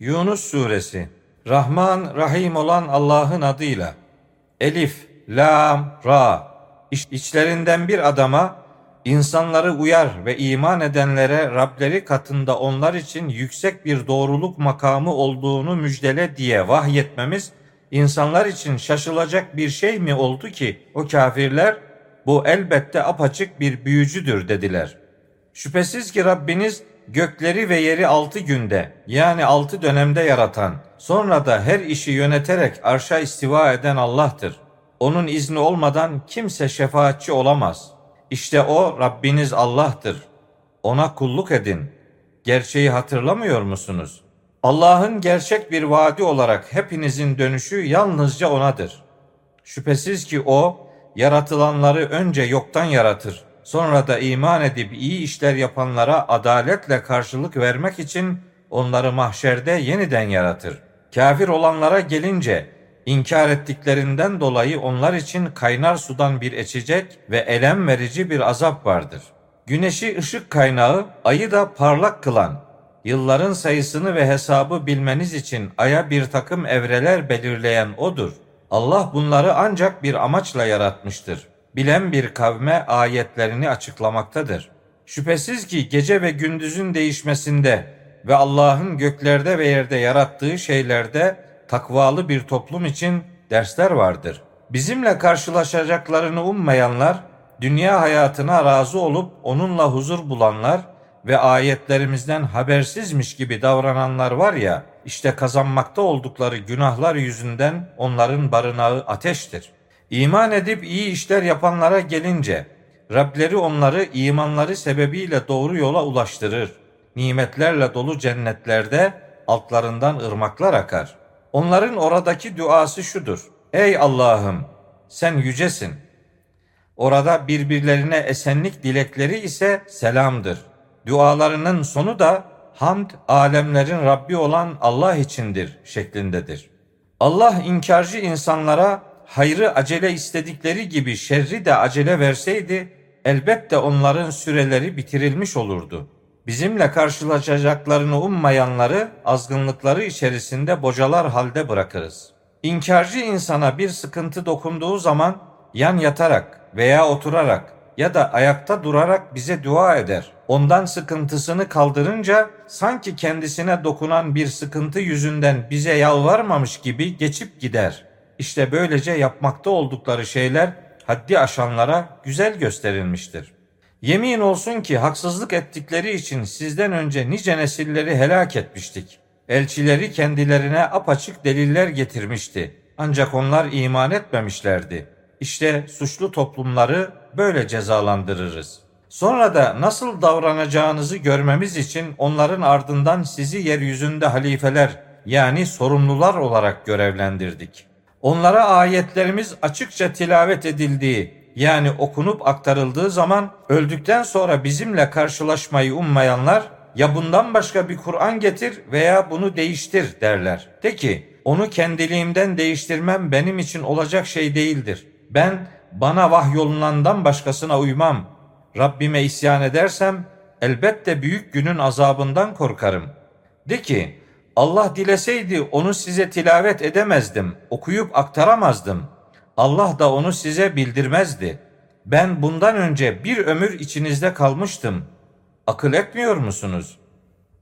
Yunus Suresi. Rahman Rahim olan Allah'ın adıyla. Elif, Lam, Ra. İç, içlerinden bir adama insanları uyar ve iman edenlere Rableri katında onlar için yüksek bir doğruluk makamı olduğunu müjdele diye vahyetmemiz insanlar için şaşılacak bir şey mi oldu ki o kafirler bu elbette apaçık bir büyücüdür dediler. Şüphesiz ki Rabbiniz gökleri ve yeri altı günde yani altı dönemde yaratan, sonra da her işi yöneterek arşa istiva eden Allah'tır. Onun izni olmadan kimse şefaatçi olamaz. İşte o Rabbiniz Allah'tır. Ona kulluk edin. Gerçeği hatırlamıyor musunuz? Allah'ın gerçek bir vaadi olarak hepinizin dönüşü yalnızca O'nadır. Şüphesiz ki O, yaratılanları önce yoktan yaratır sonra da iman edip iyi işler yapanlara adaletle karşılık vermek için onları mahşerde yeniden yaratır. Kafir olanlara gelince inkar ettiklerinden dolayı onlar için kaynar sudan bir içecek ve elem verici bir azap vardır. Güneşi ışık kaynağı, ayı da parlak kılan, yılların sayısını ve hesabı bilmeniz için aya bir takım evreler belirleyen odur. Allah bunları ancak bir amaçla yaratmıştır bilen bir kavme ayetlerini açıklamaktadır. Şüphesiz ki gece ve gündüzün değişmesinde ve Allah'ın göklerde ve yerde yarattığı şeylerde takvalı bir toplum için dersler vardır. Bizimle karşılaşacaklarını ummayanlar, dünya hayatına razı olup onunla huzur bulanlar ve ayetlerimizden habersizmiş gibi davrananlar var ya, işte kazanmakta oldukları günahlar yüzünden onların barınağı ateştir.'' İman edip iyi işler yapanlara gelince Rableri onları imanları sebebiyle doğru yola ulaştırır. Nimetlerle dolu cennetlerde altlarından ırmaklar akar. Onların oradaki duası şudur. Ey Allah'ım sen yücesin. Orada birbirlerine esenlik dilekleri ise selamdır. Dualarının sonu da hamd alemlerin Rabbi olan Allah içindir şeklindedir. Allah inkarcı insanlara hayrı acele istedikleri gibi şerri de acele verseydi elbette onların süreleri bitirilmiş olurdu. Bizimle karşılaşacaklarını ummayanları azgınlıkları içerisinde bocalar halde bırakırız. İnkarcı insana bir sıkıntı dokunduğu zaman yan yatarak veya oturarak ya da ayakta durarak bize dua eder. Ondan sıkıntısını kaldırınca sanki kendisine dokunan bir sıkıntı yüzünden bize yalvarmamış gibi geçip gider.'' İşte böylece yapmakta oldukları şeyler haddi aşanlara güzel gösterilmiştir. Yemin olsun ki haksızlık ettikleri için sizden önce nice nesilleri helak etmiştik. Elçileri kendilerine apaçık deliller getirmişti. Ancak onlar iman etmemişlerdi. İşte suçlu toplumları böyle cezalandırırız. Sonra da nasıl davranacağınızı görmemiz için onların ardından sizi yeryüzünde halifeler yani sorumlular olarak görevlendirdik.'' Onlara ayetlerimiz açıkça tilavet edildiği yani okunup aktarıldığı zaman öldükten sonra bizimle karşılaşmayı ummayanlar ya bundan başka bir Kur'an getir veya bunu değiştir derler. De ki onu kendiliğimden değiştirmem benim için olacak şey değildir. Ben bana vahyolunandan başkasına uymam. Rabbime isyan edersem elbette büyük günün azabından korkarım. De ki Allah dileseydi onu size tilavet edemezdim, okuyup aktaramazdım. Allah da onu size bildirmezdi. Ben bundan önce bir ömür içinizde kalmıştım. Akıl etmiyor musunuz?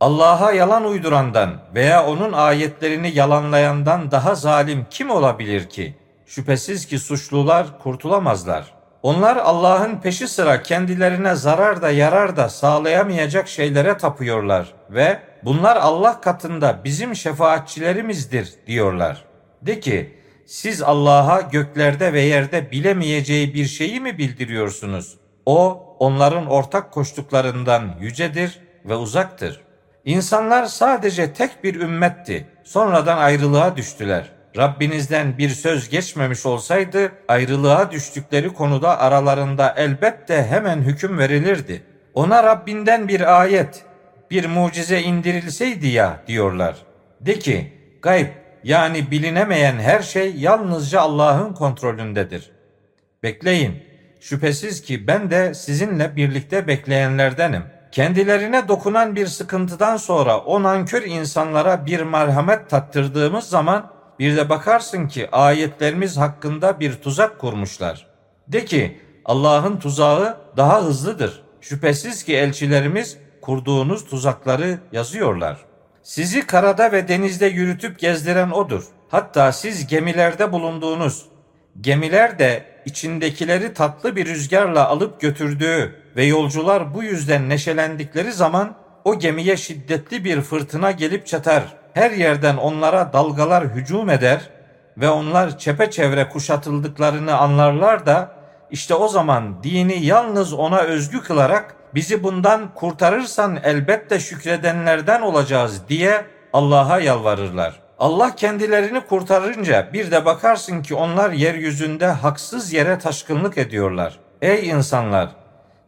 Allah'a yalan uydurandan veya onun ayetlerini yalanlayandan daha zalim kim olabilir ki? Şüphesiz ki suçlular kurtulamazlar. Onlar Allah'ın peşi sıra kendilerine zarar da yarar da sağlayamayacak şeylere tapıyorlar ve bunlar Allah katında bizim şefaatçilerimizdir diyorlar. De ki siz Allah'a göklerde ve yerde bilemeyeceği bir şeyi mi bildiriyorsunuz? O onların ortak koştuklarından yücedir ve uzaktır. İnsanlar sadece tek bir ümmetti. Sonradan ayrılığa düştüler. Rabbinizden bir söz geçmemiş olsaydı ayrılığa düştükleri konuda aralarında elbette hemen hüküm verilirdi. Ona Rabbinden bir ayet, bir mucize indirilseydi ya diyorlar. De ki gayb yani bilinemeyen her şey yalnızca Allah'ın kontrolündedir. Bekleyin. Şüphesiz ki ben de sizinle birlikte bekleyenlerdenim. kendilerine dokunan bir sıkıntıdan sonra o nankör insanlara bir merhamet tattırdığımız zaman bir de bakarsın ki ayetlerimiz hakkında bir tuzak kurmuşlar. De ki Allah'ın tuzağı daha hızlıdır. Şüphesiz ki elçilerimiz kurduğunuz tuzakları yazıyorlar. Sizi karada ve denizde yürütüp gezdiren odur. Hatta siz gemilerde bulunduğunuz, gemiler de içindekileri tatlı bir rüzgarla alıp götürdüğü ve yolcular bu yüzden neşelendikleri zaman o gemiye şiddetli bir fırtına gelip çatar. Her yerden onlara dalgalar hücum eder ve onlar çepeçevre kuşatıldıklarını anlarlar da işte o zaman dini yalnız ona özgü kılarak bizi bundan kurtarırsan elbette şükredenlerden olacağız diye Allah'a yalvarırlar. Allah kendilerini kurtarınca bir de bakarsın ki onlar yeryüzünde haksız yere taşkınlık ediyorlar. Ey insanlar!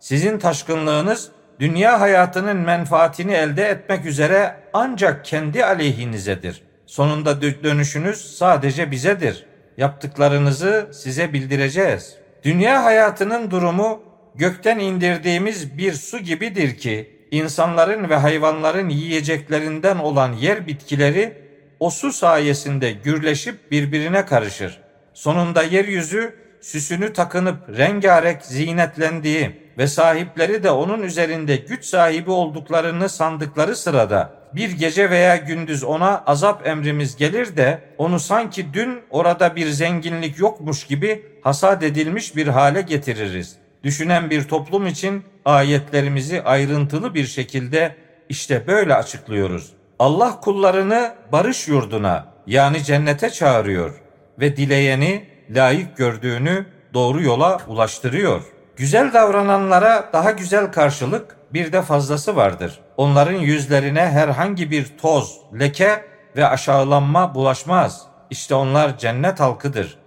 Sizin taşkınlığınız dünya hayatının menfaatini elde etmek üzere ancak kendi aleyhinizedir. Sonunda dönüşünüz sadece bizedir. Yaptıklarınızı size bildireceğiz. Dünya hayatının durumu gökten indirdiğimiz bir su gibidir ki insanların ve hayvanların yiyeceklerinden olan yer bitkileri o su sayesinde gürleşip birbirine karışır. Sonunda yeryüzü süsünü takınıp rengarenk zinetlendiği ve sahipleri de onun üzerinde güç sahibi olduklarını sandıkları sırada bir gece veya gündüz ona azap emrimiz gelir de onu sanki dün orada bir zenginlik yokmuş gibi hasat edilmiş bir hale getiririz. Düşünen bir toplum için ayetlerimizi ayrıntılı bir şekilde işte böyle açıklıyoruz. Allah kullarını barış yurduna yani cennete çağırıyor ve dileyeni layık gördüğünü doğru yola ulaştırıyor. Güzel davrananlara daha güzel karşılık bir de fazlası vardır. Onların yüzlerine herhangi bir toz, leke ve aşağılanma bulaşmaz. İşte onlar cennet halkıdır.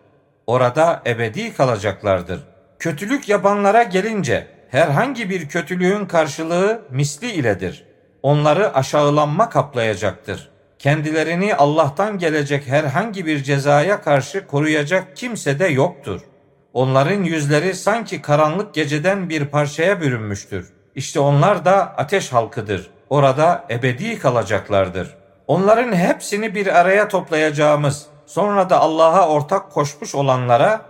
Orada ebedi kalacaklardır. Kötülük yapanlara gelince herhangi bir kötülüğün karşılığı misli iledir. Onları aşağılanma kaplayacaktır. Kendilerini Allah'tan gelecek herhangi bir cezaya karşı koruyacak kimse de yoktur. Onların yüzleri sanki karanlık geceden bir parçaya bürünmüştür. İşte onlar da ateş halkıdır. Orada ebedi kalacaklardır. Onların hepsini bir araya toplayacağımız, sonra da Allah'a ortak koşmuş olanlara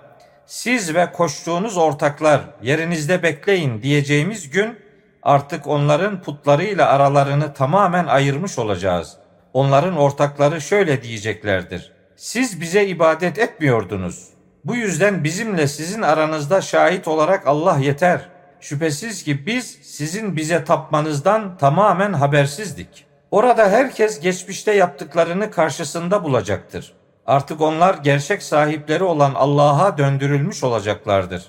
siz ve koştuğunuz ortaklar yerinizde bekleyin diyeceğimiz gün artık onların putlarıyla aralarını tamamen ayırmış olacağız. Onların ortakları şöyle diyeceklerdir. Siz bize ibadet etmiyordunuz. Bu yüzden bizimle sizin aranızda şahit olarak Allah yeter. Şüphesiz ki biz sizin bize tapmanızdan tamamen habersizdik. Orada herkes geçmişte yaptıklarını karşısında bulacaktır. Artık onlar gerçek sahipleri olan Allah'a döndürülmüş olacaklardır.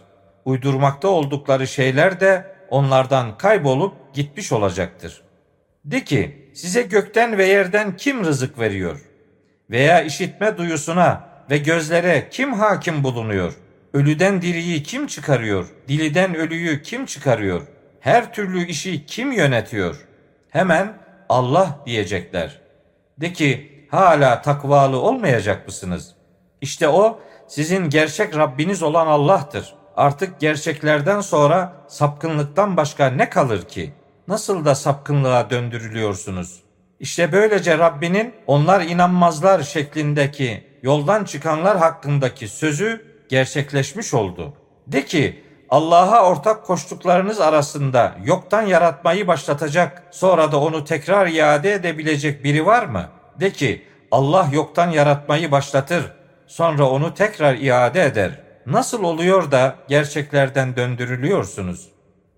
Uydurmakta oldukları şeyler de onlardan kaybolup gitmiş olacaktır. De ki size gökten ve yerden kim rızık veriyor? Veya işitme duyusuna ve gözlere kim hakim bulunuyor? Ölüden diriyi kim çıkarıyor? Diliden ölüyü kim çıkarıyor? Her türlü işi kim yönetiyor? Hemen Allah diyecekler. De ki hala takvalı olmayacak mısınız? İşte o sizin gerçek Rabbiniz olan Allah'tır. Artık gerçeklerden sonra sapkınlıktan başka ne kalır ki? Nasıl da sapkınlığa döndürülüyorsunuz? İşte böylece Rabbinin onlar inanmazlar şeklindeki yoldan çıkanlar hakkındaki sözü gerçekleşmiş oldu. De ki Allah'a ortak koştuklarınız arasında yoktan yaratmayı başlatacak, sonra da onu tekrar iade edebilecek biri var mı? De ki Allah yoktan yaratmayı başlatır, sonra onu tekrar iade eder. Nasıl oluyor da gerçeklerden döndürülüyorsunuz?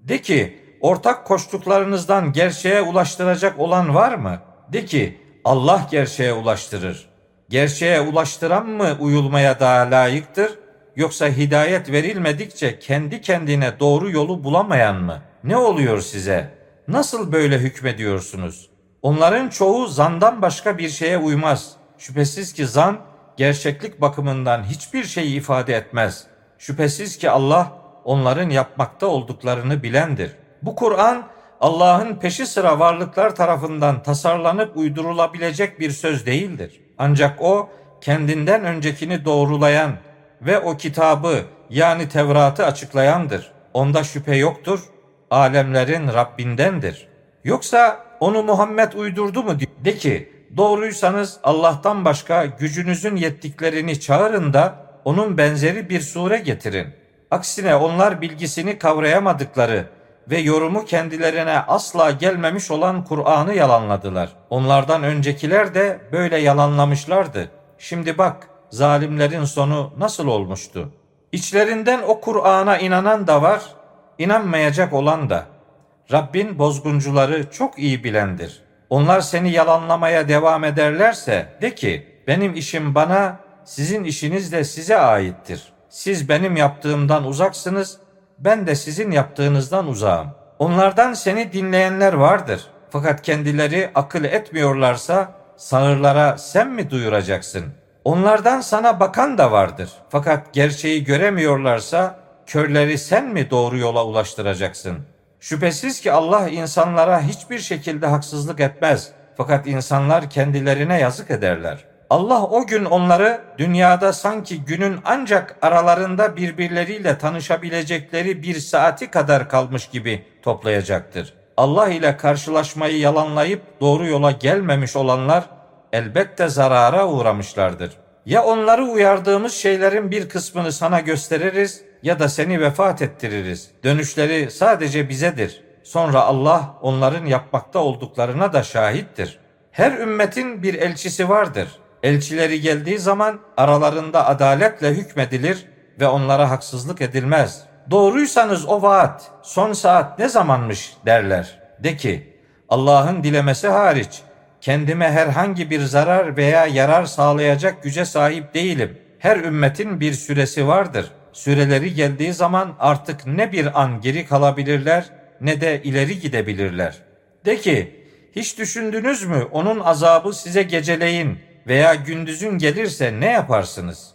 De ki ortak koştuklarınızdan gerçeğe ulaştıracak olan var mı? De ki Allah gerçeğe ulaştırır. Gerçeğe ulaştıran mı uyulmaya daha layıktır? Yoksa hidayet verilmedikçe kendi kendine doğru yolu bulamayan mı? Ne oluyor size? Nasıl böyle hükmediyorsunuz? Onların çoğu zandan başka bir şeye uymaz. Şüphesiz ki zan gerçeklik bakımından hiçbir şey ifade etmez. Şüphesiz ki Allah onların yapmakta olduklarını bilendir. Bu Kur'an Allah'ın peşi sıra varlıklar tarafından tasarlanıp uydurulabilecek bir söz değildir. Ancak o kendinden öncekini doğrulayan ve o kitabı yani Tevrat'ı açıklayandır. Onda şüphe yoktur. alemlerin Rabbindendir. Yoksa onu Muhammed uydurdu mu? De ki doğruysanız Allah'tan başka gücünüzün yettiklerini çağırın da onun benzeri bir sure getirin. Aksine onlar bilgisini kavrayamadıkları ve yorumu kendilerine asla gelmemiş olan Kur'an'ı yalanladılar. Onlardan öncekiler de böyle yalanlamışlardı. Şimdi bak zalimlerin sonu nasıl olmuştu? İçlerinden o Kur'an'a inanan da var, inanmayacak olan da. Rabbin bozguncuları çok iyi bilendir. Onlar seni yalanlamaya devam ederlerse de ki benim işim bana, sizin işiniz de size aittir. Siz benim yaptığımdan uzaksınız, ben de sizin yaptığınızdan uzağım. Onlardan seni dinleyenler vardır. Fakat kendileri akıl etmiyorlarsa sağırlara sen mi duyuracaksın? Onlardan sana bakan da vardır. Fakat gerçeği göremiyorlarsa körleri sen mi doğru yola ulaştıracaksın? Şüphesiz ki Allah insanlara hiçbir şekilde haksızlık etmez. Fakat insanlar kendilerine yazık ederler. Allah o gün onları dünyada sanki günün ancak aralarında birbirleriyle tanışabilecekleri bir saati kadar kalmış gibi toplayacaktır. Allah ile karşılaşmayı yalanlayıp doğru yola gelmemiş olanlar elbette zarara uğramışlardır. Ya onları uyardığımız şeylerin bir kısmını sana gösteririz ya da seni vefat ettiririz. Dönüşleri sadece bizedir. Sonra Allah onların yapmakta olduklarına da şahittir. Her ümmetin bir elçisi vardır. Elçileri geldiği zaman aralarında adaletle hükmedilir ve onlara haksızlık edilmez. Doğruysanız o vaat, son saat ne zamanmış derler. De ki, Allah'ın dilemesi hariç kendime herhangi bir zarar veya yarar sağlayacak güce sahip değilim. Her ümmetin bir süresi vardır. Süreleri geldiği zaman artık ne bir an geri kalabilirler ne de ileri gidebilirler. De ki, hiç düşündünüz mü onun azabı size geceleyin veya gündüzün gelirse ne yaparsınız?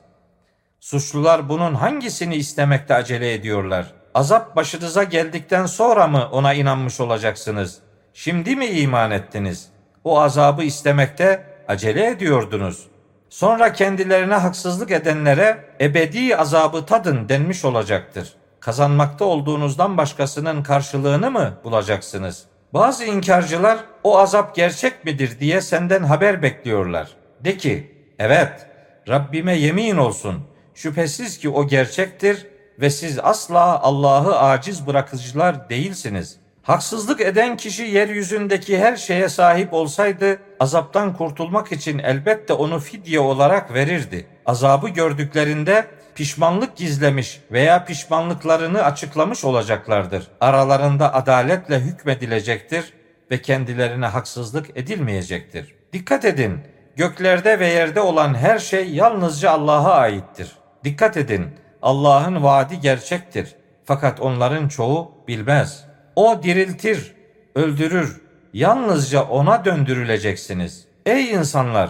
Suçlular bunun hangisini istemekte acele ediyorlar? Azap başınıza geldikten sonra mı ona inanmış olacaksınız? Şimdi mi iman ettiniz? O azabı istemekte acele ediyordunuz. Sonra kendilerine haksızlık edenlere ebedi azabı tadın denmiş olacaktır. Kazanmakta olduğunuzdan başkasının karşılığını mı bulacaksınız? Bazı inkarcılar o azap gerçek midir diye senden haber bekliyorlar. De ki, evet, Rabbime yemin olsun, şüphesiz ki o gerçektir ve siz asla Allah'ı aciz bırakıcılar değilsiniz. Haksızlık eden kişi yeryüzündeki her şeye sahip olsaydı azaptan kurtulmak için elbette onu fidye olarak verirdi. Azabı gördüklerinde pişmanlık gizlemiş veya pişmanlıklarını açıklamış olacaklardır. Aralarında adaletle hükmedilecektir ve kendilerine haksızlık edilmeyecektir. Dikkat edin, göklerde ve yerde olan her şey yalnızca Allah'a aittir. Dikkat edin, Allah'ın vaadi gerçektir. Fakat onların çoğu bilmez. O diriltir, öldürür. Yalnızca ona döndürüleceksiniz. Ey insanlar!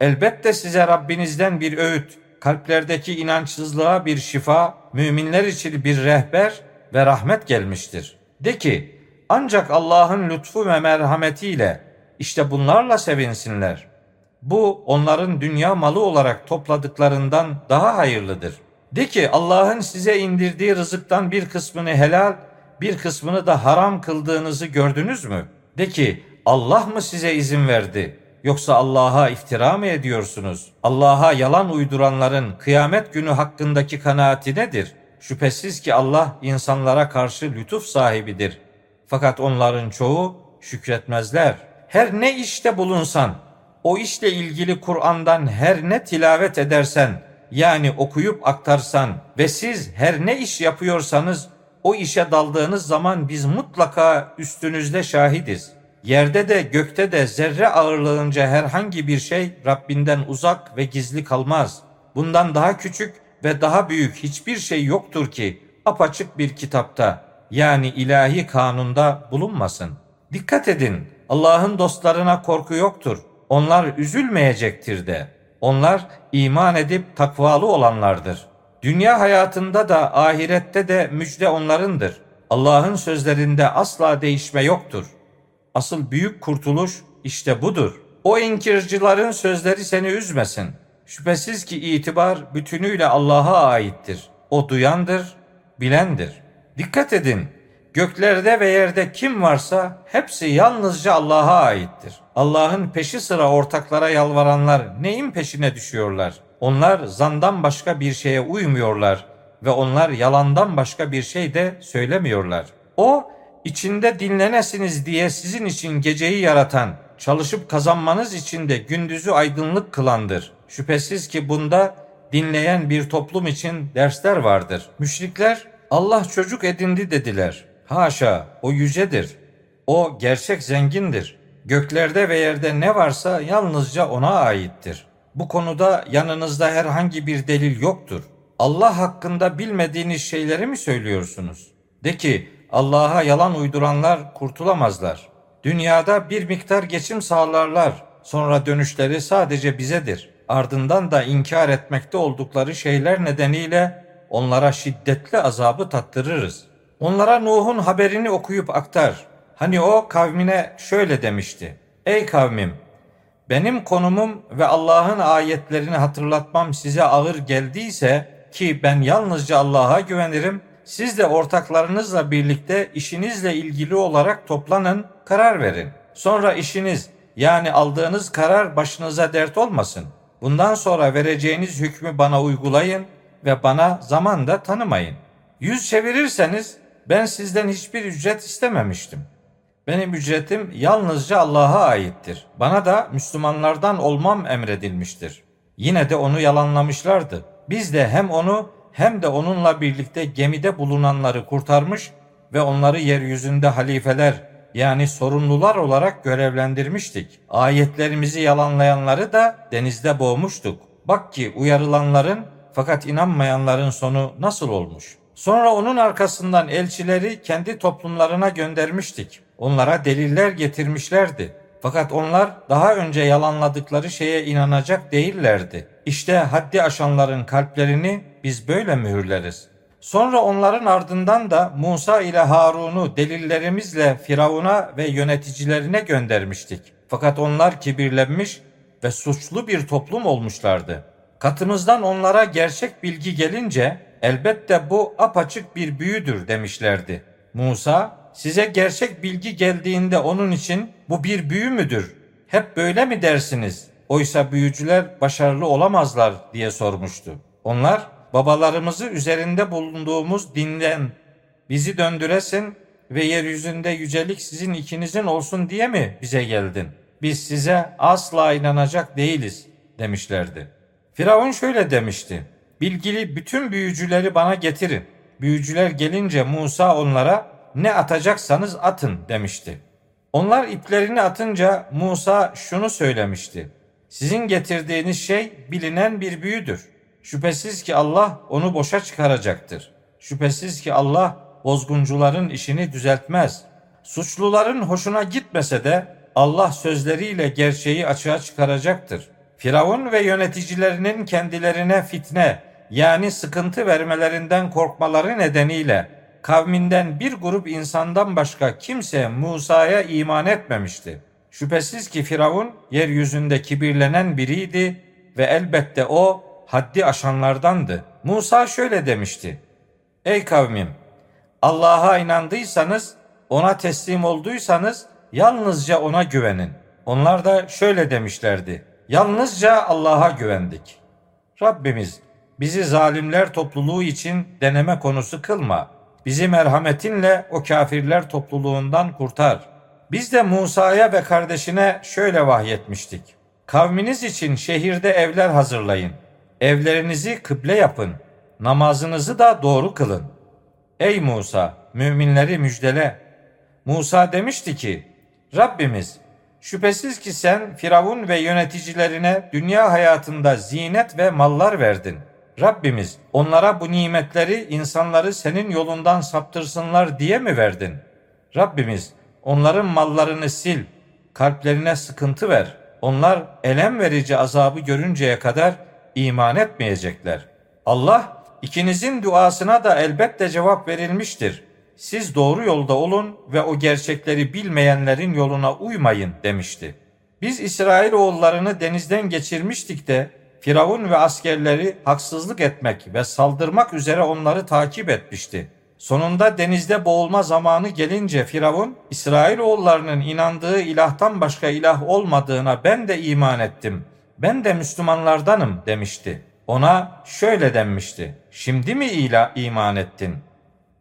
Elbette size Rabbinizden bir öğüt, kalplerdeki inançsızlığa bir şifa, müminler için bir rehber ve rahmet gelmiştir. De ki, ancak Allah'ın lütfu ve merhametiyle işte bunlarla sevinsinler. Bu onların dünya malı olarak topladıklarından daha hayırlıdır. De ki Allah'ın size indirdiği rızıktan bir kısmını helal, bir kısmını da haram kıldığınızı gördünüz mü? De ki Allah mı size izin verdi? Yoksa Allah'a iftira mı ediyorsunuz? Allah'a yalan uyduranların kıyamet günü hakkındaki kanaati nedir? Şüphesiz ki Allah insanlara karşı lütuf sahibidir. Fakat onların çoğu şükretmezler. Her ne işte bulunsan, o işle ilgili Kur'an'dan her ne tilavet edersen, yani okuyup aktarsan ve siz her ne iş yapıyorsanız o işe daldığınız zaman biz mutlaka üstünüzde şahidiz. Yerde de gökte de zerre ağırlığınca herhangi bir şey Rabbinden uzak ve gizli kalmaz. Bundan daha küçük ve daha büyük hiçbir şey yoktur ki apaçık bir kitapta yani ilahi kanunda bulunmasın. Dikkat edin Allah'ın dostlarına korku yoktur. Onlar üzülmeyecektir de. Onlar iman edip takvalı olanlardır. Dünya hayatında da ahirette de müjde onlarındır. Allah'ın sözlerinde asla değişme yoktur. Asıl büyük kurtuluş işte budur. O inkircilerin sözleri seni üzmesin. Şüphesiz ki itibar bütünüyle Allah'a aittir. O duyandır, bilendir. Dikkat edin, Göklerde ve yerde kim varsa hepsi yalnızca Allah'a aittir. Allah'ın peşi sıra ortaklara yalvaranlar neyin peşine düşüyorlar? Onlar zandan başka bir şeye uymuyorlar ve onlar yalandan başka bir şey de söylemiyorlar. O içinde dinlenesiniz diye sizin için geceyi yaratan, çalışıp kazanmanız için de gündüzü aydınlık kılandır. Şüphesiz ki bunda dinleyen bir toplum için dersler vardır. Müşrikler Allah çocuk edindi dediler. Haşa o yücedir. O gerçek zengindir. Göklerde ve yerde ne varsa yalnızca ona aittir. Bu konuda yanınızda herhangi bir delil yoktur. Allah hakkında bilmediğiniz şeyleri mi söylüyorsunuz? De ki Allah'a yalan uyduranlar kurtulamazlar. Dünyada bir miktar geçim sağlarlar. Sonra dönüşleri sadece bizedir. Ardından da inkar etmekte oldukları şeyler nedeniyle onlara şiddetli azabı tattırırız. Onlara Nuh'un haberini okuyup aktar. Hani o kavmine şöyle demişti. Ey kavmim benim konumum ve Allah'ın ayetlerini hatırlatmam size ağır geldiyse ki ben yalnızca Allah'a güvenirim. Siz de ortaklarınızla birlikte işinizle ilgili olarak toplanın, karar verin. Sonra işiniz yani aldığınız karar başınıza dert olmasın. Bundan sonra vereceğiniz hükmü bana uygulayın ve bana zaman da tanımayın. Yüz çevirirseniz ben sizden hiçbir ücret istememiştim. Benim ücretim yalnızca Allah'a aittir. Bana da Müslümanlardan olmam emredilmiştir. Yine de onu yalanlamışlardı. Biz de hem onu hem de onunla birlikte gemide bulunanları kurtarmış ve onları yeryüzünde halifeler yani sorumlular olarak görevlendirmiştik. Ayetlerimizi yalanlayanları da denizde boğmuştuk. Bak ki uyarılanların fakat inanmayanların sonu nasıl olmuş? Sonra onun arkasından elçileri kendi toplumlarına göndermiştik. Onlara deliller getirmişlerdi. Fakat onlar daha önce yalanladıkları şeye inanacak değillerdi. İşte haddi aşanların kalplerini biz böyle mühürleriz. Sonra onların ardından da Musa ile Harun'u delillerimizle Firavun'a ve yöneticilerine göndermiştik. Fakat onlar kibirlenmiş ve suçlu bir toplum olmuşlardı. Katımızdan onlara gerçek bilgi gelince elbette bu apaçık bir büyüdür demişlerdi. Musa size gerçek bilgi geldiğinde onun için bu bir büyü müdür? Hep böyle mi dersiniz? Oysa büyücüler başarılı olamazlar diye sormuştu. Onlar babalarımızı üzerinde bulunduğumuz dinden bizi döndüresin ve yeryüzünde yücelik sizin ikinizin olsun diye mi bize geldin? Biz size asla inanacak değiliz demişlerdi. Firavun şöyle demişti. Bilgili bütün büyücüleri bana getirin. Büyücüler gelince Musa onlara ne atacaksanız atın demişti. Onlar iplerini atınca Musa şunu söylemişti. Sizin getirdiğiniz şey bilinen bir büyüdür. Şüphesiz ki Allah onu boşa çıkaracaktır. Şüphesiz ki Allah bozguncuların işini düzeltmez. Suçluların hoşuna gitmese de Allah sözleriyle gerçeği açığa çıkaracaktır. Firavun ve yöneticilerinin kendilerine fitne yani sıkıntı vermelerinden korkmaları nedeniyle kavminden bir grup insandan başka kimse Musa'ya iman etmemişti. Şüphesiz ki Firavun yeryüzünde kibirlenen biriydi ve elbette o haddi aşanlardandı. Musa şöyle demişti. Ey kavmim! Allah'a inandıysanız, ona teslim olduysanız yalnızca ona güvenin. Onlar da şöyle demişlerdi. Yalnızca Allah'a güvendik. Rabbimiz bizi zalimler topluluğu için deneme konusu kılma. Bizi merhametinle o kafirler topluluğundan kurtar. Biz de Musa'ya ve kardeşine şöyle vahyetmiştik. Kavminiz için şehirde evler hazırlayın. Evlerinizi kıble yapın. Namazınızı da doğru kılın. Ey Musa, müminleri müjdele. Musa demişti ki, Rabbimiz, şüphesiz ki sen Firavun ve yöneticilerine dünya hayatında zinet ve mallar verdin. Rabbimiz, onlara bu nimetleri insanları senin yolundan saptırsınlar diye mi verdin? Rabbimiz, onların mallarını sil, kalplerine sıkıntı ver. Onlar elem verici azabı görünceye kadar iman etmeyecekler. Allah ikinizin duasına da elbette cevap verilmiştir. Siz doğru yolda olun ve o gerçekleri bilmeyenlerin yoluna uymayın demişti. Biz İsrail oğullarını denizden geçirmiştik de Firavun ve askerleri haksızlık etmek ve saldırmak üzere onları takip etmişti. Sonunda denizde boğulma zamanı gelince Firavun, İsrailoğullarının inandığı ilahtan başka ilah olmadığına ben de iman ettim. Ben de Müslümanlardanım demişti. Ona şöyle denmişti. Şimdi mi ilah iman ettin?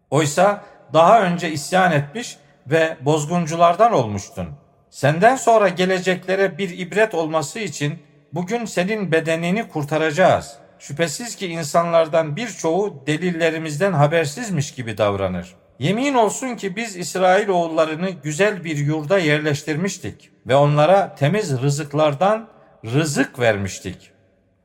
Oysa daha önce isyan etmiş ve bozgunculardan olmuştun. Senden sonra geleceklere bir ibret olması için bugün senin bedenini kurtaracağız. Şüphesiz ki insanlardan birçoğu delillerimizden habersizmiş gibi davranır. Yemin olsun ki biz İsrail oğullarını güzel bir yurda yerleştirmiştik ve onlara temiz rızıklardan rızık vermiştik.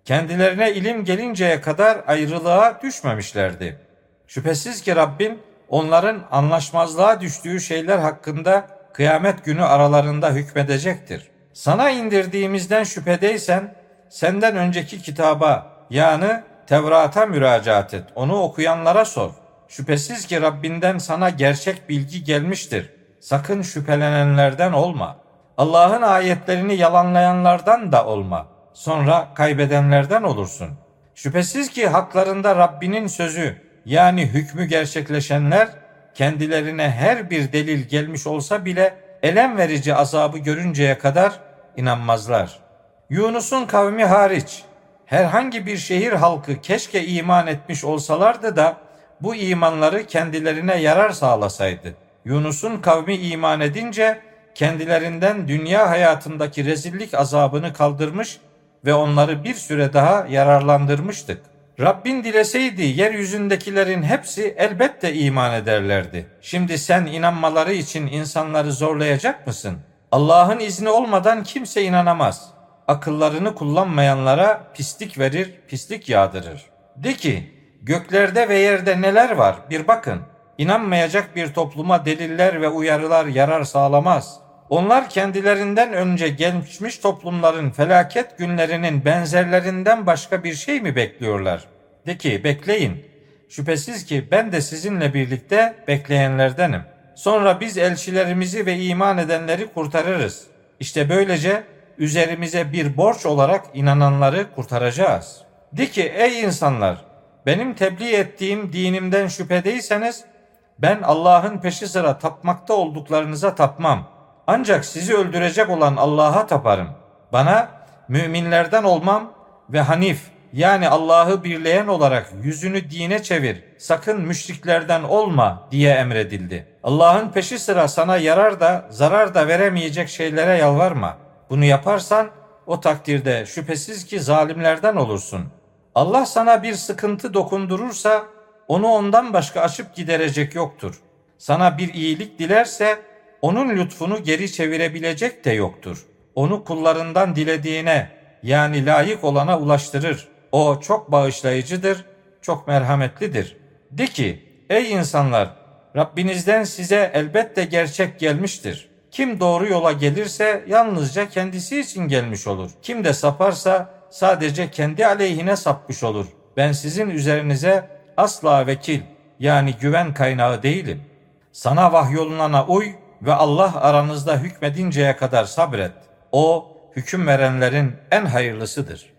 Kendilerine ilim gelinceye kadar ayrılığa düşmemişlerdi. Şüphesiz ki Rabbin onların anlaşmazlığa düştüğü şeyler hakkında kıyamet günü aralarında hükmedecektir. Sana indirdiğimizden şüphedeysen senden önceki kitaba yani Tevrat'a müracaat et. Onu okuyanlara sor. Şüphesiz ki Rabbinden sana gerçek bilgi gelmiştir. Sakın şüphelenenlerden olma. Allah'ın ayetlerini yalanlayanlardan da olma. Sonra kaybedenlerden olursun. Şüphesiz ki haklarında Rabbinin sözü yani hükmü gerçekleşenler kendilerine her bir delil gelmiş olsa bile elem verici azabı görünceye kadar inanmazlar. Yunus'un kavmi hariç herhangi bir şehir halkı keşke iman etmiş olsalardı da bu imanları kendilerine yarar sağlasaydı. Yunus'un kavmi iman edince kendilerinden dünya hayatındaki rezillik azabını kaldırmış ve onları bir süre daha yararlandırmıştık. Rabbin dileseydi yeryüzündekilerin hepsi elbette iman ederlerdi. Şimdi sen inanmaları için insanları zorlayacak mısın? Allah'ın izni olmadan kimse inanamaz. Akıllarını kullanmayanlara pislik verir, pislik yağdırır. De ki, göklerde ve yerde neler var bir bakın. İnanmayacak bir topluma deliller ve uyarılar yarar sağlamaz. Onlar kendilerinden önce gelmiş toplumların felaket günlerinin benzerlerinden başka bir şey mi bekliyorlar? De ki bekleyin. Şüphesiz ki ben de sizinle birlikte bekleyenlerdenim. Sonra biz elçilerimizi ve iman edenleri kurtarırız. İşte böylece üzerimize bir borç olarak inananları kurtaracağız. De ki ey insanlar benim tebliğ ettiğim dinimden şüphedeyseniz ben Allah'ın peşi sıra tapmakta olduklarınıza tapmam. Ancak sizi öldürecek olan Allah'a taparım. Bana müminlerden olmam ve hanif yani Allah'ı birleyen olarak yüzünü dine çevir, sakın müşriklerden olma diye emredildi. Allah'ın peşi sıra sana yarar da zarar da veremeyecek şeylere yalvarma. Bunu yaparsan o takdirde şüphesiz ki zalimlerden olursun. Allah sana bir sıkıntı dokundurursa onu ondan başka açıp giderecek yoktur. Sana bir iyilik dilerse onun lütfunu geri çevirebilecek de yoktur. Onu kullarından dilediğine yani layık olana ulaştırır. O çok bağışlayıcıdır, çok merhametlidir. De ki, ey insanlar, Rabbinizden size elbette gerçek gelmiştir. Kim doğru yola gelirse yalnızca kendisi için gelmiş olur. Kim de saparsa sadece kendi aleyhine sapmış olur. Ben sizin üzerinize asla vekil yani güven kaynağı değilim. Sana vahyolunana uy ve Allah aranızda hükmedinceye kadar sabret. O hüküm verenlerin en hayırlısıdır.''